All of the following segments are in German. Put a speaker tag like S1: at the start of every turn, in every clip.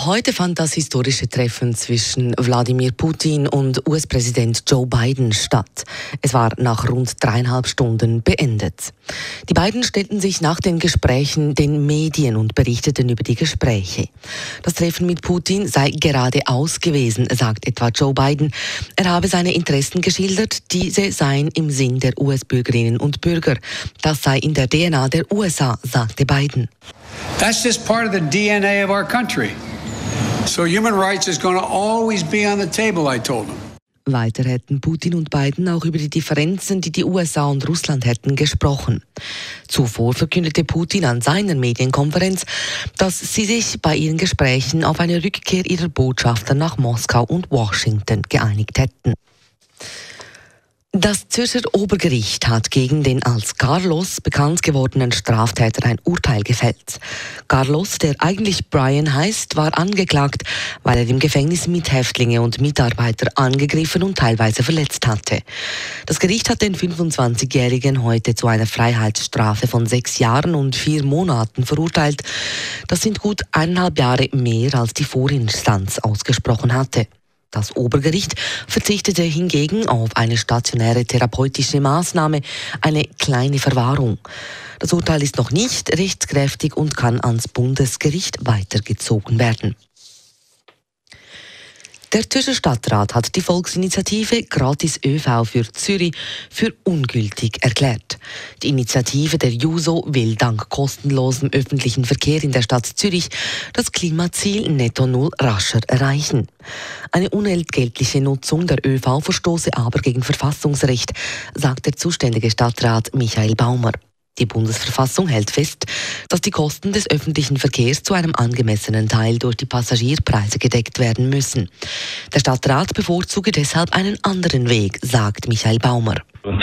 S1: Heute fand das historische Treffen zwischen Wladimir Putin und US-Präsident Joe Biden statt. Es war nach rund dreieinhalb Stunden beendet. Die beiden stellten sich nach den Gesprächen den Medien und berichteten über die Gespräche. Das Treffen mit Putin sei geradeaus gewesen, sagt etwa Joe Biden. Er habe seine Interessen geschildert, diese seien im Sinn der US-Bürgerinnen und Bürger. Das sei in der DNA der USA, sagte Biden.
S2: That's just part of the DNA of our country. So human rights is going to always be on the table, I told him.
S1: Weiter hätten Putin und Biden auch über die Differenzen, die die USA und Russland hätten, gesprochen. Zuvor verkündete Putin an seiner Medienkonferenz, dass sie sich bei ihren Gesprächen auf eine Rückkehr ihrer Botschafter nach Moskau und Washington geeinigt hätten. Das Zürcher Obergericht hat gegen den als Carlos bekannt gewordenen Straftäter ein Urteil gefällt. Carlos, der eigentlich Brian heißt, war angeklagt, weil er im Gefängnis Mithäftlinge und Mitarbeiter angegriffen und teilweise verletzt hatte. Das Gericht hat den 25-Jährigen heute zu einer Freiheitsstrafe von sechs Jahren und vier Monaten verurteilt. Das sind gut eineinhalb Jahre mehr, als die Vorinstanz ausgesprochen hatte. Das Obergericht verzichtete hingegen auf eine stationäre therapeutische Maßnahme, eine kleine Verwahrung. Das Urteil ist noch nicht rechtskräftig und kann ans Bundesgericht weitergezogen werden. Der Zürcher Stadtrat hat die Volksinitiative Gratis ÖV für Zürich für ungültig erklärt. Die Initiative der JUSO will dank kostenlosem öffentlichen Verkehr in der Stadt Zürich das Klimaziel Netto Null rascher erreichen. Eine unentgeltliche Nutzung der ÖV verstoße aber gegen Verfassungsrecht, sagt der zuständige Stadtrat Michael Baumer. Die Bundesverfassung hält fest, dass die Kosten des öffentlichen Verkehrs zu einem angemessenen Teil durch die Passagierpreise gedeckt werden müssen. Der Stadtrat bevorzuge deshalb einen anderen Weg, sagt Michael Baumer.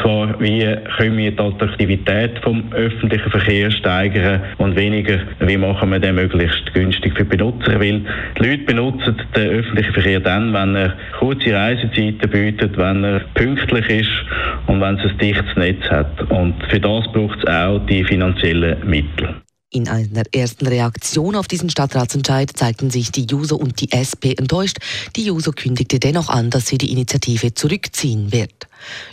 S3: Zwar, wie können wir die Attraktivität vom öffentlichen Verkehr steigern und weniger, wie machen wir den möglichst günstig für Benutzer, weil die Leute benutzen den öffentlichen Verkehr dann, wenn er kurze Reisezeiten bietet, wenn er pünktlich ist und wenn es ein dichtes Netz hat. Und für das braucht es auch die finanziellen Mittel.
S1: In einer ersten Reaktion auf diesen Stadtratsentscheid zeigten sich die JUSO und die SP enttäuscht. Die JUSO kündigte dennoch an, dass sie die Initiative zurückziehen wird.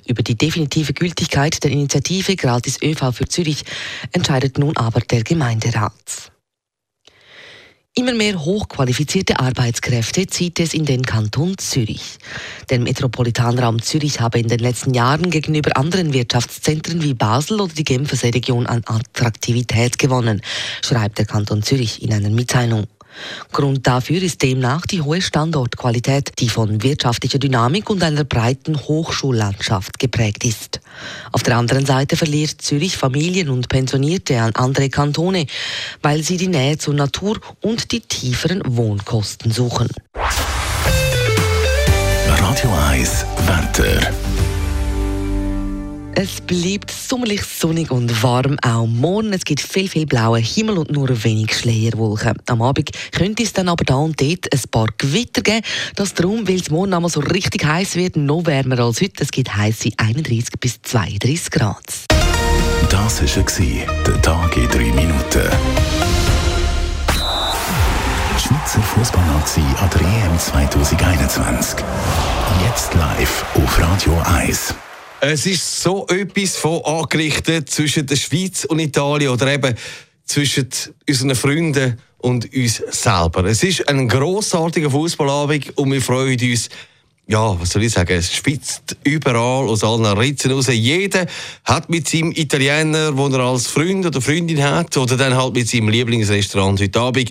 S1: Über die definitive Gültigkeit der Initiative Gratis ÖV für Zürich entscheidet nun aber der Gemeinderat. Immer mehr hochqualifizierte Arbeitskräfte zieht es in den Kanton Zürich. Der Metropolitanraum Zürich habe in den letzten Jahren gegenüber anderen Wirtschaftszentren wie Basel oder die Genfer Region an Attraktivität gewonnen, schreibt der Kanton Zürich in einer Mitteilung. Grund dafür ist demnach die hohe Standortqualität, die von wirtschaftlicher Dynamik und einer breiten Hochschullandschaft geprägt ist. Auf der anderen Seite verliert Zürich Familien und Pensionierte an andere Kantone, weil sie die Nähe zur Natur und die tieferen Wohnkosten suchen.
S4: Radio 1, Wetter.
S1: Es bleibt sommerlich sonnig und warm, auch morgen. Es gibt viel, viel blauen Himmel und nur wenig Schleierwolken. Am Abend könnte es dann aber da und dort ein paar Gewitter geben. Das darum, weil es morgen einmal so richtig heiß wird, noch wärmer als heute. Es gibt heiße 31 bis 32 Grad.
S4: Das war der Tag in drei Minuten. Schweizer Fußballnazi an der EM 2021. Jetzt live auf Radio 1.
S5: Es ist so etwas von angerichtet zwischen der Schweiz und Italien oder eben zwischen unseren Freunden und uns selber. Es ist ein grossartiger Fußballabend und wir freuen uns. Ja, was soll ich sagen? Es spitzt überall aus allen Ritzen raus. Jeder hat mit seinem Italiener, den er als Freund oder Freundin hat, oder dann halt mit seinem Lieblingsrestaurant heute Abend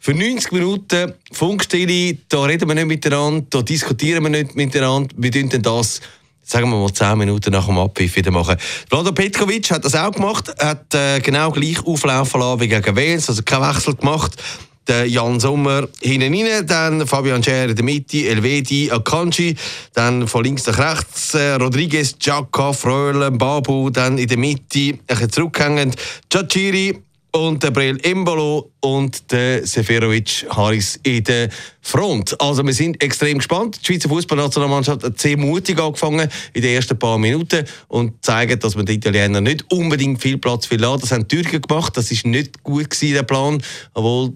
S5: für 90 Minuten Funkstille, da reden wir nicht miteinander, da diskutieren wir nicht miteinander. Wir tun das sagen wir mal 10 Minuten nach dem Abpfiff wieder machen. Vlado Petkovic hat das auch gemacht, hat äh, genau gleich auflaufen lassen wie gegen Wales, also keinen Wechsel gemacht. Der Jan Sommer hinten rein, dann Fabian Scher in der Mitte, Elvedi, Akanji, dann von links nach rechts äh, Rodriguez, Giacca, Fröhlen, Babu, dann in der Mitte, ein bisschen zurückhängend, Chachiri, und der Brel Embolo und der Seferovic Haris in der Front. Also wir sind extrem gespannt. Die Schweizer Fußballnationalmannschaft hat sehr mutig angefangen in den ersten paar Minuten und zeigen, dass man die Italiener nicht unbedingt viel Platz will lassen. Das haben die Türken gemacht. Das ist nicht gut gewesen, der Plan, obwohl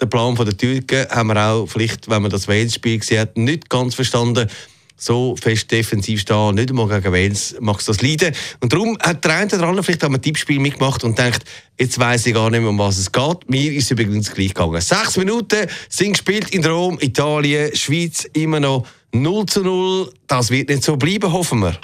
S5: der Plan der Türken haben wir auch vielleicht, wenn man das Wales-Spiel gesehen hat, nicht ganz verstanden so fest defensiv stehen, nicht einmal gegen Wales es das leiden. Und darum hat der eine oder andere vielleicht auch ein Tippspiel mitgemacht und denkt, jetzt weiss ich gar nicht mehr, um was es geht. Mir ist übrigens gleich gegangen. Sechs Minuten sind gespielt in Rom, Italien, Schweiz immer noch 0 zu 0. Das wird nicht so bleiben, hoffen wir.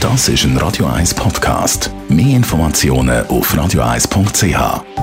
S4: Das ist ein Radio 1 Podcast. Mehr Informationen auf radio1.ch.